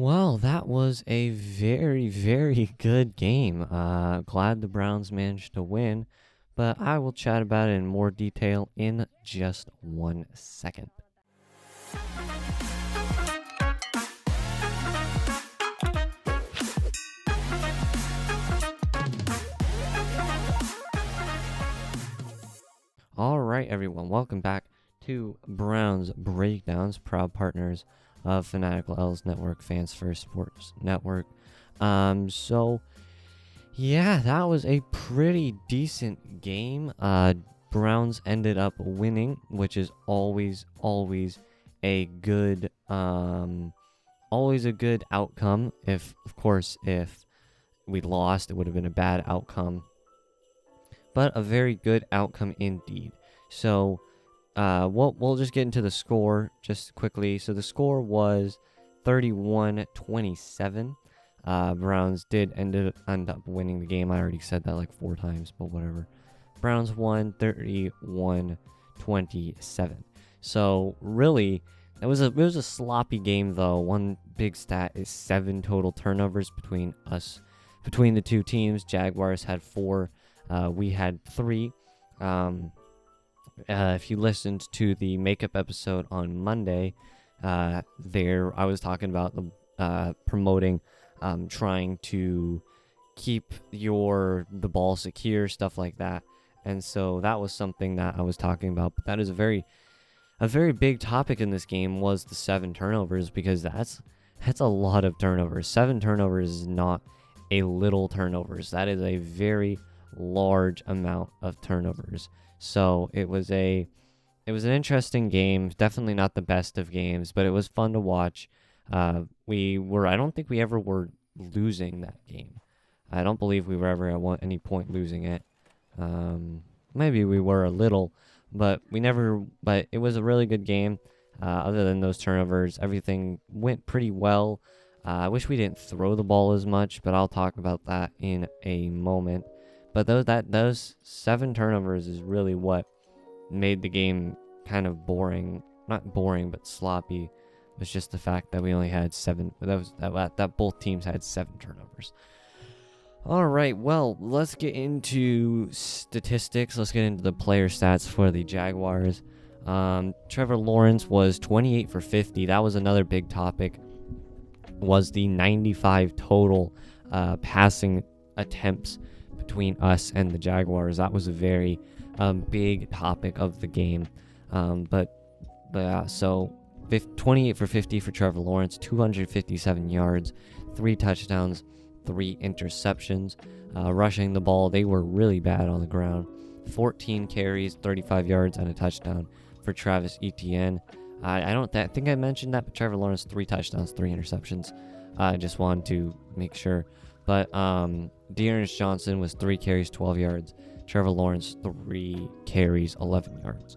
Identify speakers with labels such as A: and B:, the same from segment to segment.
A: Well, that was a very, very good game. Uh, glad the Browns managed to win, but I will chat about it in more detail in just one second. All right, everyone, welcome back to Browns Breakdowns, proud partners of Fanatical L's Network, Fans First Sports Network. Um, so yeah, that was a pretty decent game. Uh, Browns ended up winning, which is always, always a good, um, always a good outcome. If, of course, if we lost, it would have been a bad outcome. But a very good outcome indeed. So, uh, we'll, we'll just get into the score just quickly. So the score was 31 27. Uh, Browns did end up, end up winning the game. I already said that like four times, but whatever. Browns won 31 27. So really, it was a it was a sloppy game though. One big stat is seven total turnovers between us, between the two teams. Jaguars had four, uh, we had three. Um, uh, if you listened to the makeup episode on Monday, uh, there I was talking about the uh, promoting, um, trying to keep your the ball secure, stuff like that. And so that was something that I was talking about. But that is a very a very big topic in this game was the seven turnovers because that's that's a lot of turnovers. Seven turnovers is not a little turnovers. That is a very large amount of turnovers. So it was a it was an interesting game. Definitely not the best of games, but it was fun to watch. Uh, we were I don't think we ever were losing that game. I don't believe we were ever at any point losing it. Um, maybe we were a little, but we never. But it was a really good game. Uh, other than those turnovers, everything went pretty well. Uh, I wish we didn't throw the ball as much, but I'll talk about that in a moment. But those that those seven turnovers is really what made the game kind of boring. Not boring, but sloppy. It was just the fact that we only had seven. That was that that both teams had seven turnovers. All right, well, let's get into statistics. Let's get into the player stats for the Jaguars. Um, Trevor Lawrence was 28 for 50. That was another big topic. Was the 95 total uh, passing attempts between us and the Jaguars. That was a very um, big topic of the game. Um, but, but yeah, so 28 for 50 for Trevor Lawrence, 257 yards, three touchdowns, three interceptions. Uh, rushing the ball, they were really bad on the ground. 14 carries, 35 yards, and a touchdown for Travis Etienne. I, I don't th- I think I mentioned that, but Trevor Lawrence, three touchdowns, three interceptions. I just wanted to make sure. But um, D'Ernest Johnson was three carries, 12 yards. Trevor Lawrence, three carries, 11 yards.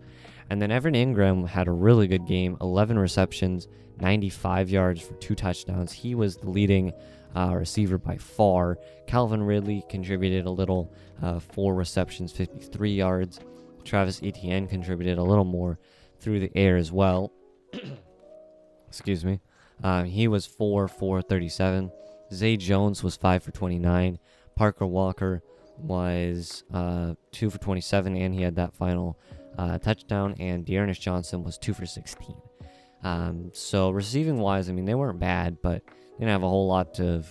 A: And then Evan Engram had a really good game 11 receptions, 95 yards for two touchdowns. He was the leading uh, receiver by far. Calvin Ridley contributed a little, uh, four receptions, 53 yards. Travis Etienne contributed a little more through the air as well. Excuse me. Um, he was 4 4 37. Zay Jones was 5 for 29. Parker Walker was uh, 2 for 27, and he had that final uh, touchdown. And D'Ernest Johnson was 2 for 16. Um, so receiving wise, I mean they weren't bad, but they didn't have a whole lot to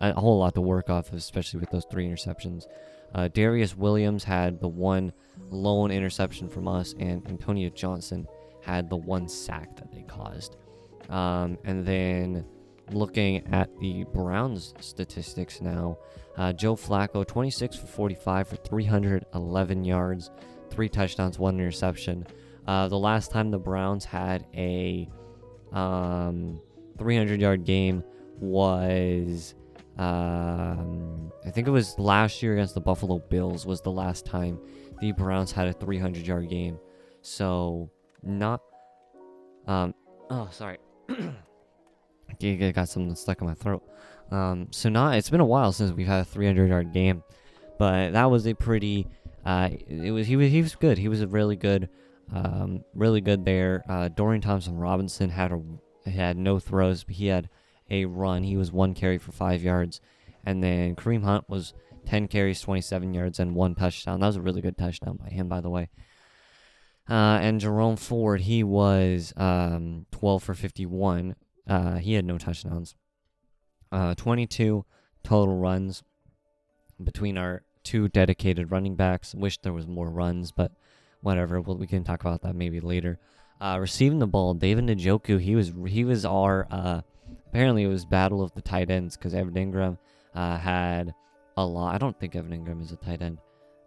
A: a whole lot to work off, of, especially with those three interceptions. Uh, Darious Williams had the one lone interception from us, and Antonio Johnson had the one sack that they caused. Um, and then looking at the Browns statistics now, uh, Joe Flacco, 26 for 45 for 311 yards, three touchdowns, one interception. Uh, the last time the Browns had a um, 300 yard game was um, I think it was last year against the Buffalo Bills was the last time the Browns had a 300 yard game. So not um oh sorry. got something stuck in my throat. Um, so not it's been a while since we've had a 300 yard game, but that was a pretty. Uh, it was he was he was good. He was a really good, um, really good there. Uh, Dorian Thompson Robinson had a had no throws, but he had a run. He was one carry for five yards, and then Kareem Hunt was 10 carries, 27 yards, and one touchdown. That was a really good touchdown by him, by the way. Uh, and Jerome Ford, he was um, 12 for 51. Uh, he had no touchdowns. Uh, 22 total runs between our two dedicated running backs. Wish there was more runs, but whatever. Well, we can talk about that maybe later. Uh, receiving the ball, David Njoku, he was he was our uh, apparently it was battle of the tight ends because Evan Engram uh, had a lot. I don't think Evan Engram is a tight end.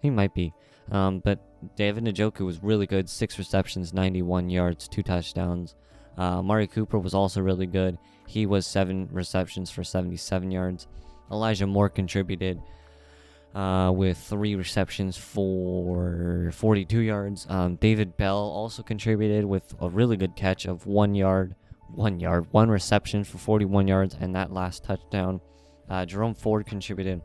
A: He might be. Um, but David Njoku was really good. Six receptions, 91 yards, two touchdowns. Uh, Mari Cooper was also really good. He was seven receptions for 77 yards. Elijah Moore contributed uh, with three receptions for 42 yards. Um, David Bell also contributed with a really good catch of one yard, one yard, one reception for 41 yards, and that last touchdown. Uh, Jerome Ford contributed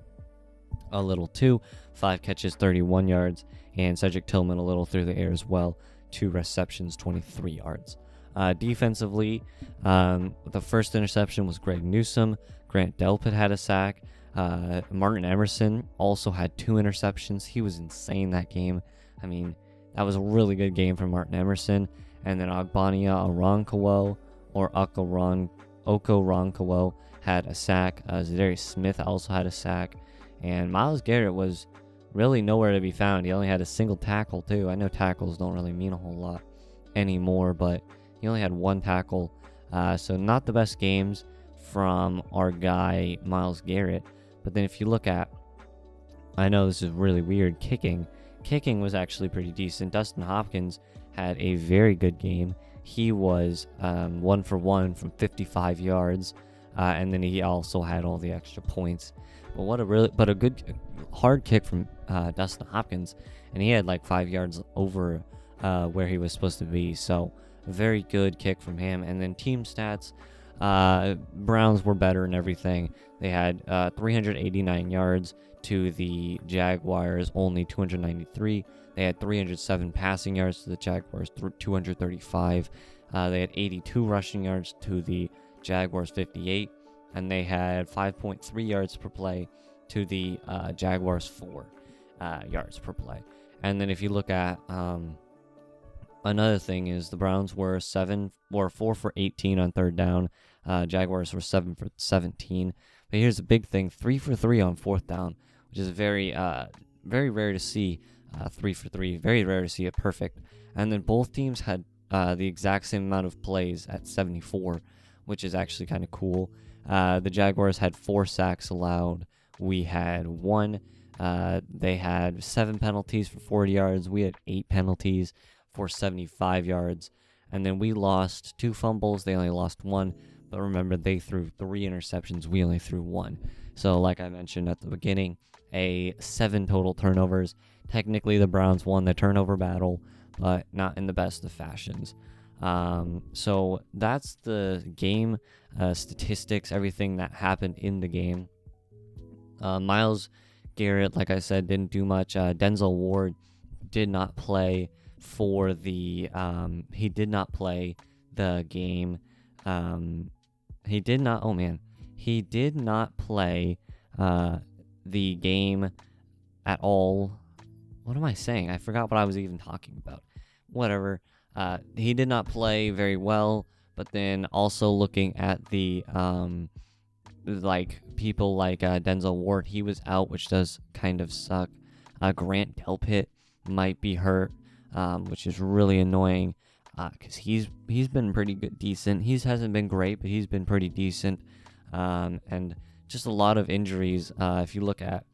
A: a little too, five catches, 31 yards, and Cedric Tillman a little through the air as well, two receptions, 23 yards. Uh, defensively, um, the first interception was Greg Newsome. Grant Delpit had a sack. Uh, Martin Emerson also had two interceptions. He was insane that game. I mean, that was a really good game for Martin Emerson. And then Ogbonnia Okoronkwo or Oko Ronkawo had a sack. Uh, Za'Darius Smith also had a sack. And Myles Garrett was really nowhere to be found. He only had a single tackle, too. I know tackles don't really mean a whole lot anymore, but he only had one tackle. Uh, so, not the best games from our guy, Myles Garrett. But then, if you look at, I know this is really weird, kicking. Kicking was actually pretty decent. Dustin Hopkins had a very good game. He was um, one for one from 55 yards, uh, and then he also had all the extra points. But what a really, but a good hard kick from uh, Dustin Hopkins, and he had like five yards over uh, where he was supposed to be. So very good kick from him. And then team stats, uh, Browns were better in everything. They had uh, 389 yards to the Jaguars, only 293. They had 307 passing yards to the Jaguars, 235. Uh, they had 82 rushing yards to the Jaguars, 58. And they had 5.3 yards per play to the uh, Jaguars, 4 uh, yards per play. And then if you look at um, Another thing is the Browns were seven or four for 18 on third down. Uh, Jaguars were seven for 17. But here's the big thing: three for three on fourth down, which is very, uh, very rare to see. Uh, three for three, very rare to see it perfect. And then both teams had uh, the exact same amount of plays at 74, which is actually kind of cool. Uh, the Jaguars had four sacks allowed. We had one. Uh, they had seven penalties for 40 yards. We had eight penalties for 75 yards. And then we lost two fumbles. They only lost one. But remember, they threw three interceptions. We only threw one. So, like I mentioned at the beginning, a seven total turnovers. Technically, the Browns won the turnover battle, but not in the best of fashions. Um, so that's the game uh, statistics, everything that happened in the game. Uh, Myles Garrett, like I said, didn't do much. Uh, Denzel Ward did not play for the um, he did not play the game. Um, he did not. Oh man, he did not play uh, the game at all. What am I saying? I forgot what I was even talking about. Whatever. Uh, he did not play very well But then also looking at the um, like people like uh, Denzel Ward, he was out, which does kind of suck. Uh, Grant Delpit might be hurt, um, which is really annoying because uh, he's he's been pretty good, decent. He hasn't been great, but he's been pretty decent. Um, and just a lot of injuries. Uh, if you look at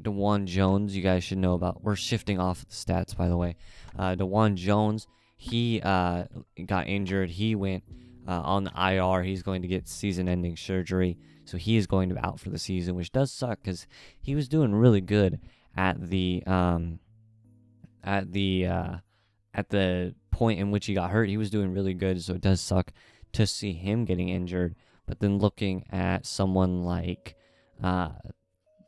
A: Dawand Jones, you guys should know about. We're shifting off the stats, by the way. Uh, Dawand Jones, he uh, got injured. He went uh, on the IR. He's going to get season-ending surgery, so he is going to be out for the season, which does suck because he was doing really good at the um, at the uh, at the point in which he got hurt. He was doing really good, so it does suck to see him getting injured. But then looking at someone like uh,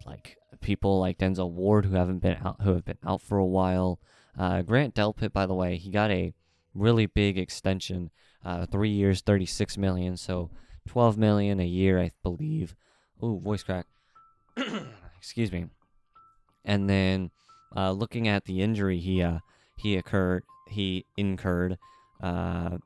A: like people like Denzel Ward who haven't been out who have been out for a while. Uh, Grant Delpit, by the way, he got a really big extension, uh, three years, thirty-six million, so twelve million a year, I believe. Ooh, voice crack. Excuse me. And then uh, looking at the injury he uh, he occurred, he incurred uh,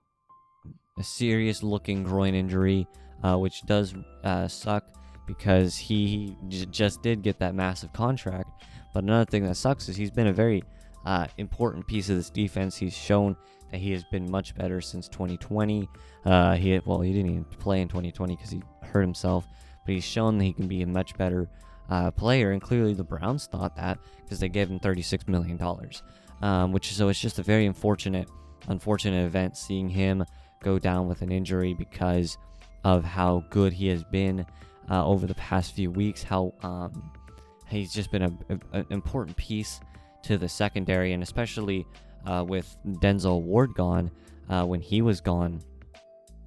A: a serious looking groin injury, uh, which does uh, suck because he j- just did get that massive contract. But another thing that sucks is he's been a very uh, important piece of this defense. He's shown that he has been much better since 2020. Uh, he well, he didn't even play in 2020 because he hurt himself, but he's shown that he can be a much better uh, player. And clearly, the Browns thought that because they gave him 36 million dollars, um, which so it's just a very unfortunate, unfortunate event seeing him go down with an injury because of how good he has been uh, over the past few weeks. How um, he's just been an important piece to the secondary, and especially uh, with Denzel Ward gone, uh, when he was gone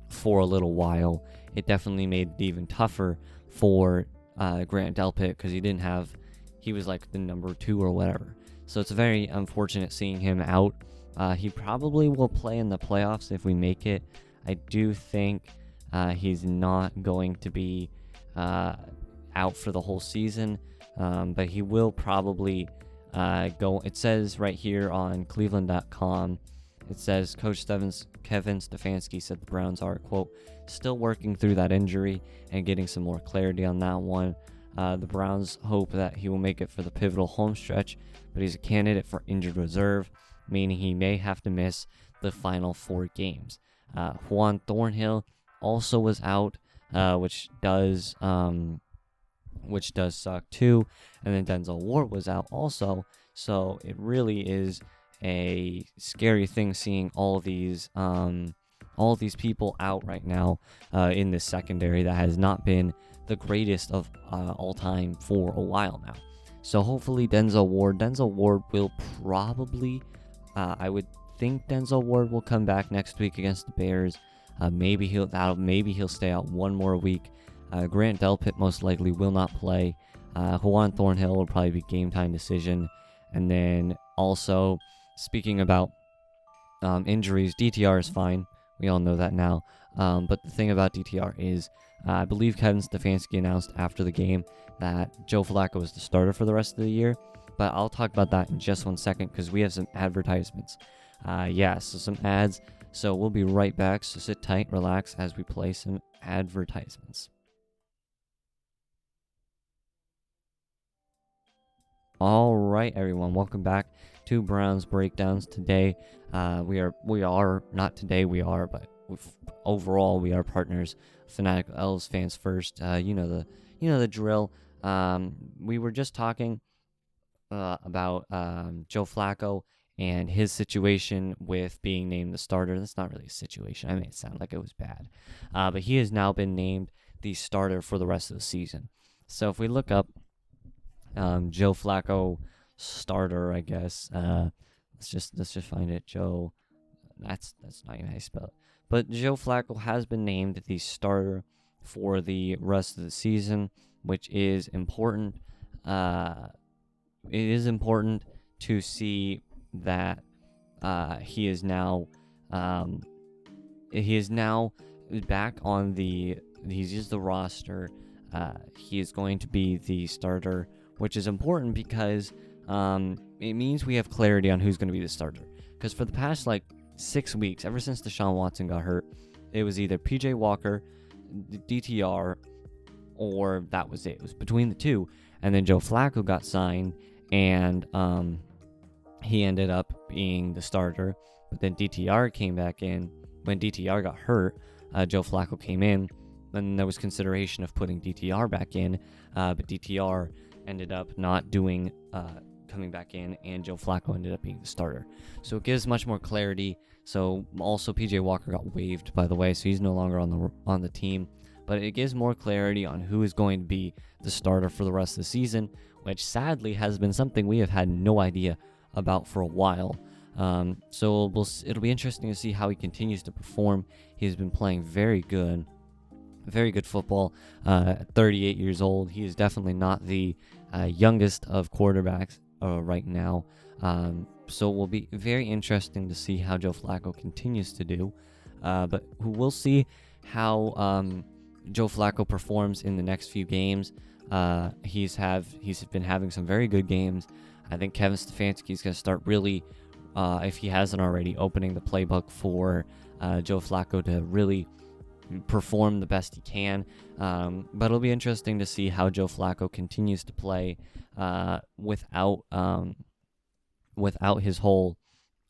A: for a little while, it definitely made it even tougher for uh, Grant Delpit because he didn't have, he was like the number two or whatever. So it's very unfortunate seeing him out. Uh, he probably will play in the playoffs if we make it. I do think uh, he's not going to be uh, out for the whole season, um, but he will probably uh, go. It says right here on Cleveland.com. It says Coach Stevens, Kevin Stefanski said the Browns are quote still working through that injury and getting some more clarity on that one. Uh, the Browns hope that he will make it for the pivotal home stretch, but he's a candidate for injured reserve, meaning he may have to miss the final four games. Uh, Juan Thornhill also was out uh, which does um, which does suck too. And then Denzel Ward was out also, so it really is a scary thing seeing all these um, all these people out right now uh, in this secondary that has not been the greatest of uh, all time for a while now. So hopefully Denzel Ward, Denzel Ward will probably, uh, I would think Denzel Ward will come back next week against the Bears. Uh, maybe he'll that'll, maybe he'll stay out one more week. Uh, Grant Delpit most likely will not play. Uh, Juan Thornhill will probably be game time decision. And then also speaking about um, injuries, DTR is fine. We all know that now. Um, but the thing about DTR is, uh, I believe Kevin Stefanski announced after the game that Joe Flacco was the starter for the rest of the year. But I'll talk about that in just one second because we have some advertisements. Uh, yeah, so some ads so we'll be right back, so sit tight, relax as we play some advertisements. All right, everyone, welcome back to Browns Breakdowns. Today, uh, we are we are not today we are, but overall we are partners. Fanatic L's fans first. Uh, you know the you know the drill. Um, we were just talking uh, about um, Joe Flacco and his situation with being named the starter. That's not really a situation. I made it sound like it was bad. Uh, but he has now been named the starter for the rest of the season. So if we look up um, Joe Flacco starter, I guess. Uh, let's just let's just find it. Joe. That's that's not even how you spell it. But Joe Flacco has been named the starter for the rest of the season, which is important. Uh, it is important to see that uh, he is now um, he is now back on the he's used the roster. Uh, he is going to be the starter, which is important because um, it means we have clarity on who's going to be the starter. Because for the past like six weeks, ever since Deshaun Watson got hurt, it was either PJ Walker, DTR, or that was it. It was between the two. And then Joe Flacco got signed, and um, he ended up being the starter. But then DTR came back in. When DTR got hurt, uh, Joe Flacco came in. And there was consideration of putting DTR back in, uh, but DTR ended up not doing uh, coming back in, and Joe Flacco ended up being the starter. So it gives much more clarity. So also PJ Walker got waived, by the way, so he's no longer on the on the team. But it gives more clarity on who is going to be the starter for the rest of the season, which sadly has been something we have had no idea about for a while. Um, so we'll, it'll be interesting to see how he continues to perform. He's been playing very good, very good football. Uh, 38 years old, he is definitely not the uh, youngest of quarterbacks uh, right now. Um, so it will be very interesting to see how Joe Flacco continues to do. Uh, but we'll see how um, Joe Flacco performs in the next few games. Uh, he's have he's been having some very good games. I think Kevin Stefanski is going to start really, uh, if he hasn't already, opening the playbook for uh, Joe Flacco to really perform the best he can. Um, but it'll be interesting to see how Joe Flacco continues to play uh, without um, without his whole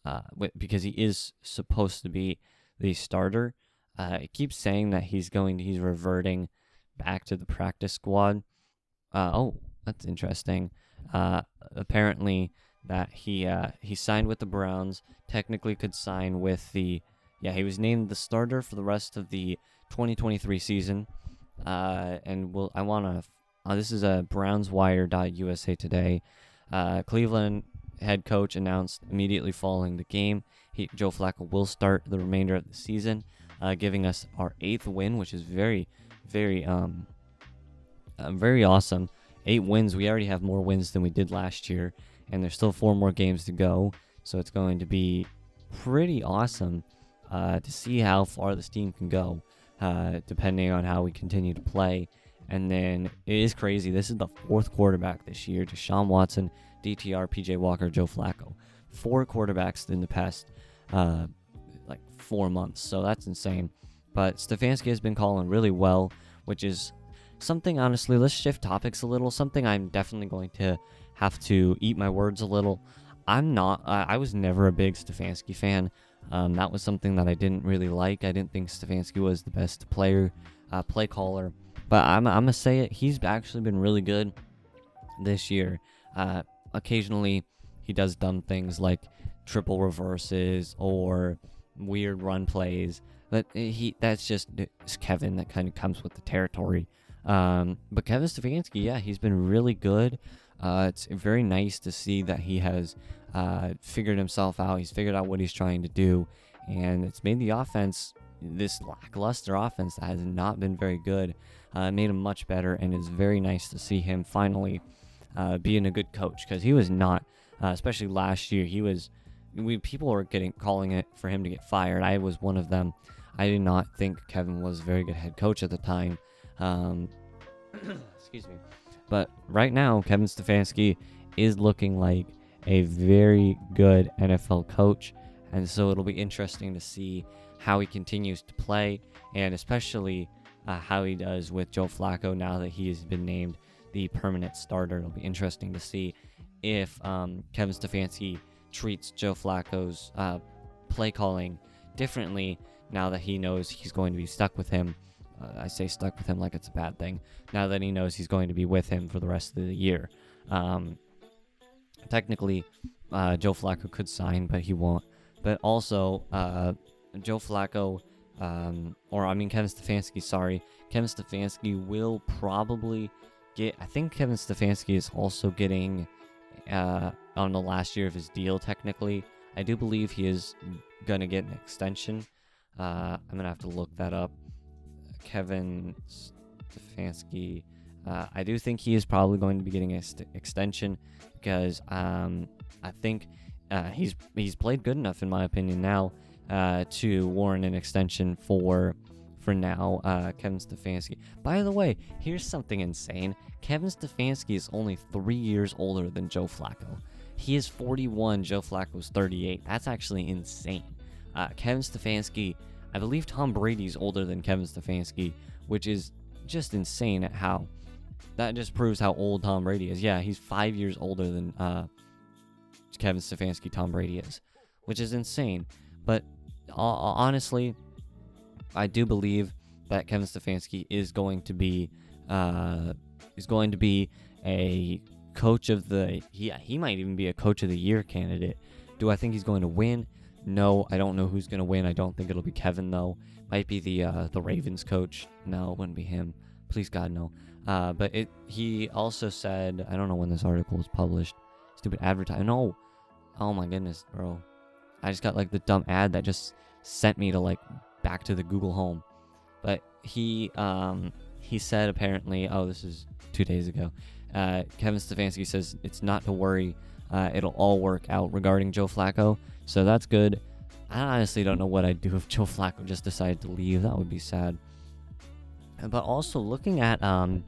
A: uh, because he is supposed to be the starter. Uh, it keeps saying that he's going to, he's reverting back to the practice squad. Uh, oh, that's interesting. Uh, apparently that he uh, he signed with the Browns. Technically, could sign with the yeah. He was named the starter for the rest of the 2023 season. Uh, and we'll I want to. Uh, this is a BrownsWire.USA today. Uh, Cleveland head coach announced immediately following the game. He, Joe Flacco will start the remainder of the season, uh, giving us our eighth win, which is very, very, um, uh, very awesome. Eight wins. We already have more wins than we did last year, and there's still four more games to go. So it's going to be pretty awesome uh, to see how far this team can go, uh, depending on how we continue to play. And then it is crazy. This is the fourth quarterback this year. Deshaun Watson, DTR, PJ Walker, Joe Flacco. Four quarterbacks in the past uh, like four months. So that's insane. But Stefanski has been calling really well, which is something, honestly, let's shift topics a little. Something I'm definitely going to have to eat my words a little. I'm not, I was never a big Stefanski fan. Um, that was something that I didn't really like. I didn't think Stefanski was the best player, uh, play caller but I'm, I'm gonna say it. He's actually been really good this year. Uh, occasionally, he does dumb things like triple reverses or weird run plays. But he that's just Kevin that kind of comes with the territory. Um, but Kevin Stefanski, yeah, he's been really good. Uh, it's very nice to see that he has uh, figured himself out. He's figured out what he's trying to do, and it's made the offense this lackluster offense that has not been very good uh, made him much better, and it's very nice to see him finally uh, being a good coach because he was not, uh, especially last year. He was, we people were getting calling it for him to get fired. I was one of them. I did not think Kevin was a very good head coach at the time. Um, excuse me, but right now Kevin Stefanski is looking like a very good NFL coach, and so it'll be interesting to see how he continues to play, and especially uh, how he does with Joe Flacco now that he has been named the permanent starter. It'll be interesting to see if um, Kevin Stefanski treats Joe Flacco's uh, play calling differently now that he knows he's going to be stuck with him. Uh, I say stuck with him like it's a bad thing. Now that he knows he's going to be with him for the rest of the year. Um, technically, uh, Joe Flacco could sign, but he won't. But also, uh, Joe Flacco, um, or I mean Kevin Stefanski, sorry, Kevin Stefanski will probably get. I think Kevin Stefanski is also getting uh, on the last year of his deal. Technically, I do believe he is gonna get an extension. Uh, I'm gonna have to look that up. Kevin Stefanski. Uh, I do think he is probably going to be getting an st- extension because um, I think uh, he's he's played good enough in my opinion now uh, to warrant an extension for for now, uh, Kevin Stefanski. By the way, here's something insane. Kevin Stefanski is only three years older than Joe Flacco. He is 41. Joe Flacco is 38. That's actually insane. Uh, Kevin Stefanski, I believe Tom Brady's older than Kevin Stefanski, which is just insane at how that just proves how old Tom Brady is. Yeah, he's five years older than uh, Kevin Stefanski, Tom Brady is, which is insane. But uh, honestly, I do believe that Kevin Stefanski is going to be uh, is going to be a coach of the he he might even be a coach of the year candidate. Do I think he's going to win? No, I don't know who's going to win. I don't think it'll be Kevin though. Might be the uh, the Ravens coach. No, it wouldn't be him. Please God no. Uh, but it he also said I don't know when this article was published. Stupid advertising. No. Oh my goodness, bro. I just got like the dumb ad that just sent me to like back to the Google Home. But he um he said apparently, oh this is two days ago. Uh, Kevin Stefanski says it's not to worry. Uh, it'll all work out regarding Joe Flacco. So that's good. I honestly don't know what I'd do if Joe Flacco just decided to leave. That would be sad. But also looking at um,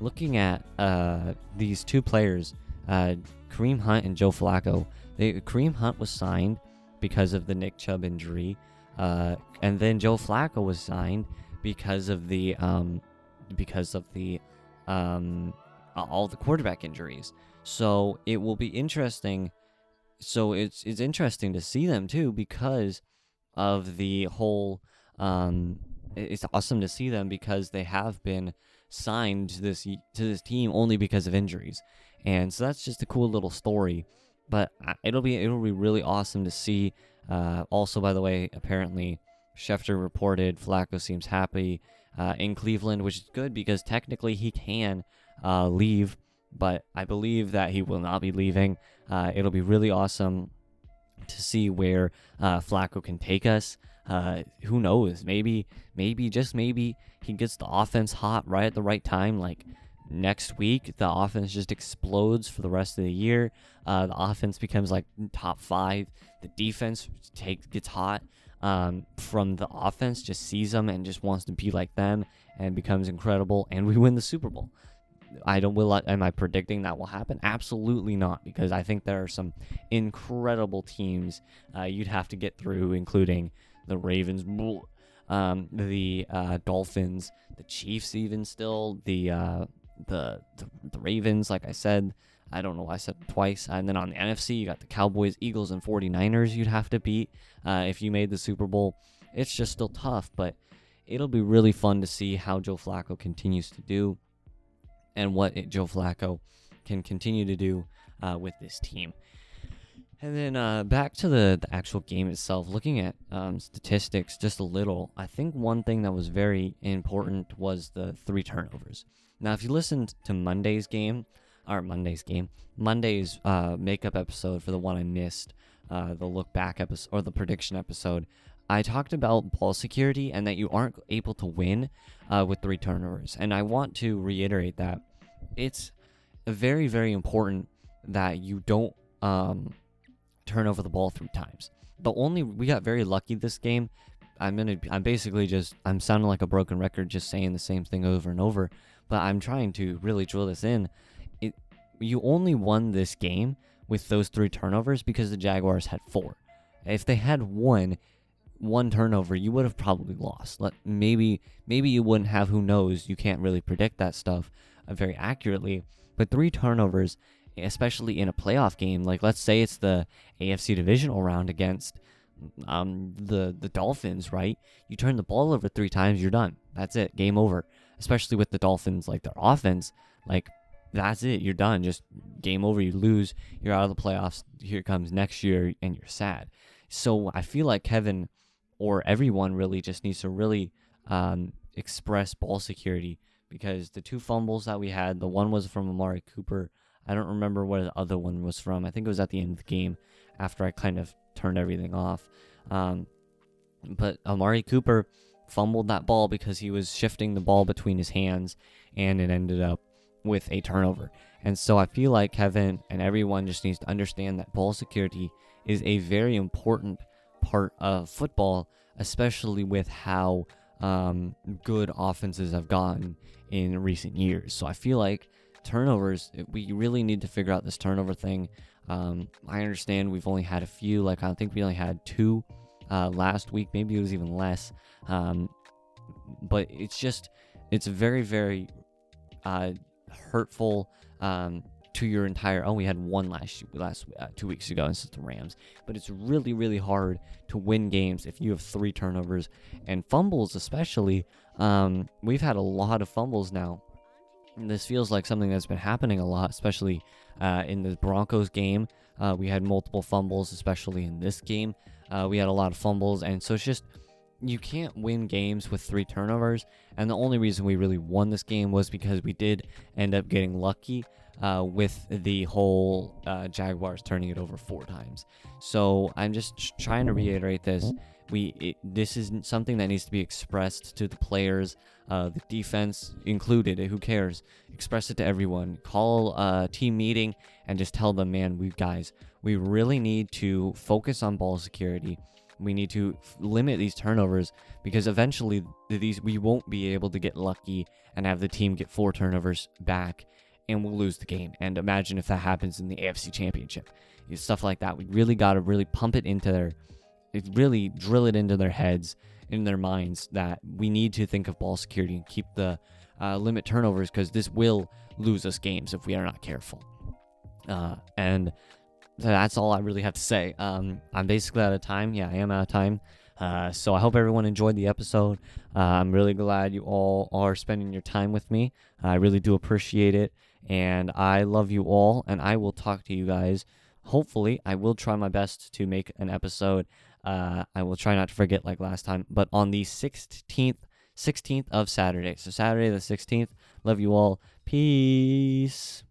A: looking at uh, these two players, uh, Kareem Hunt and Joe Flacco. They, Kareem Hunt was signed because of the Nick Chubb injury, uh, and then Joe Flacco was signed because of the um, because of the um, all the quarterback injuries. So it will be interesting. So it's it's interesting to see them too because of the whole. Um, it's awesome to see them because they have been signed to this to this team only because of injuries, and so that's just a cool little story. But it'll be it'll be really awesome to see. Uh, also, by the way, apparently Schefter reported Flacco seems happy uh, in Cleveland, which is good because technically he can uh, leave, but I believe that he will not be leaving. Uh, it'll be really awesome to see where uh, Flacco can take us. Uh, who knows? Maybe, maybe, just maybe he gets the offense hot right at the right time. Like next week, the offense just explodes for the rest of the year. Uh, the offense becomes like top five. The defense takes gets hot um, from the offense, just sees them and just wants to be like them and becomes incredible. And we win the Super Bowl. I don't will am I predicting that will happen? Absolutely not, because I think there are some incredible teams uh, you'd have to get through, including the Ravens, um, the uh, Dolphins, the Chiefs, even still the, uh, the, the the Ravens. Like I said, I don't know why I said twice. And then on the NFC, you got the Cowboys, Eagles, and 49ers you'd have to beat uh, if you made the Super Bowl. It's just still tough, but it'll be really fun to see how Joe Flacco continues to do and what it, Joe Flacco can continue to do uh, with this team. And then uh, back to the, the actual game itself, looking at um, statistics just a little, I think one thing that was very important was the three turnovers. Now, if you listened to Monday's game, or Monday's game, Monday's uh, makeup episode for the one I missed, uh, the look back episode or the prediction episode, I talked about ball security and that you aren't able to win uh, with three turnovers. And I want to reiterate that it's very, very important that you don't um, turn over the ball three times. The only we got very lucky this game. I'm gonna. I'm basically just. I'm sounding like a broken record, just saying the same thing over and over. But I'm trying to really drill this in. It. You only won this game with those three turnovers because the Jaguars had four. If they had one, one turnover, you would have probably lost. Let, maybe maybe you wouldn't have. Who knows? You can't really predict that stuff very accurately. But three turnovers, especially in a playoff game, like let's say it's the AFC divisional round against um, the the Dolphins, right? You turn the ball over three times, you're done. That's it, game over. Especially with the Dolphins, like their offense, like that's it, you're done. Just game over. You lose, you're out of the playoffs. Here comes next year, and you're sad. So I feel like Kevin or everyone really just needs to really um, express ball security because the two fumbles that we had, the one was from Amari Cooper. I don't remember where the other one was from. I think it was at the end of the game after I kind of turned everything off. Um, but Amari Cooper fumbled that ball because he was shifting the ball between his hands and it ended up with a turnover. And so I feel like Kevin and everyone just needs to understand that ball security is a very important part of football, especially with how um, good offenses have gotten in recent years. So I feel like turnovers, we really need to figure out this turnover thing. Um, I understand we've only had a few, like I think we only had two uh, last week. Maybe it was even less. Um, but it's just, it's very, very uh, hurtful um, to your entire. Oh, we had one last last uh, two weeks ago, it's the Rams. But it's really, really hard to win games if you have three turnovers and fumbles, especially. Um, we've had a lot of fumbles now. This feels like something that's been happening a lot, especially uh, in the Broncos game. Uh, we had multiple fumbles, especially in this game. Uh, we had a lot of fumbles, and so it's just you can't win games with three turnovers. And the only reason we really won this game was because we did end up getting lucky uh, with the whole uh, Jaguars turning it over four times. So I'm just trying to reiterate this. We it, this is something that needs to be expressed to the players, uh, the defense included. Who cares? Express it to everyone. Call a team meeting and just tell them, man, we guys, we really need to focus on ball security. We need to f- limit these turnovers because eventually these we won't be able to get lucky and have the team get four turnovers back and we'll lose the game. And imagine if that happens in the AFC Championship. Stuff like that. We really got to really pump it into their really drill it into their heads in their minds that we need to think of ball security and keep the uh, limit turnovers because this will lose us games if we are not careful. Uh, and that's all I really have to say. Um, I'm basically out of time. Yeah, I am out of time. Uh, so I hope everyone enjoyed the episode. Uh, I'm really glad you all are spending your time with me. I really do appreciate it. And I love you all. And I will talk to you guys. Hopefully, I will try my best to make an episode. Uh, I will try not to forget like last time, but on the 16th, 16th of Saturday. So Saturday the 16th. Love you all. Peace.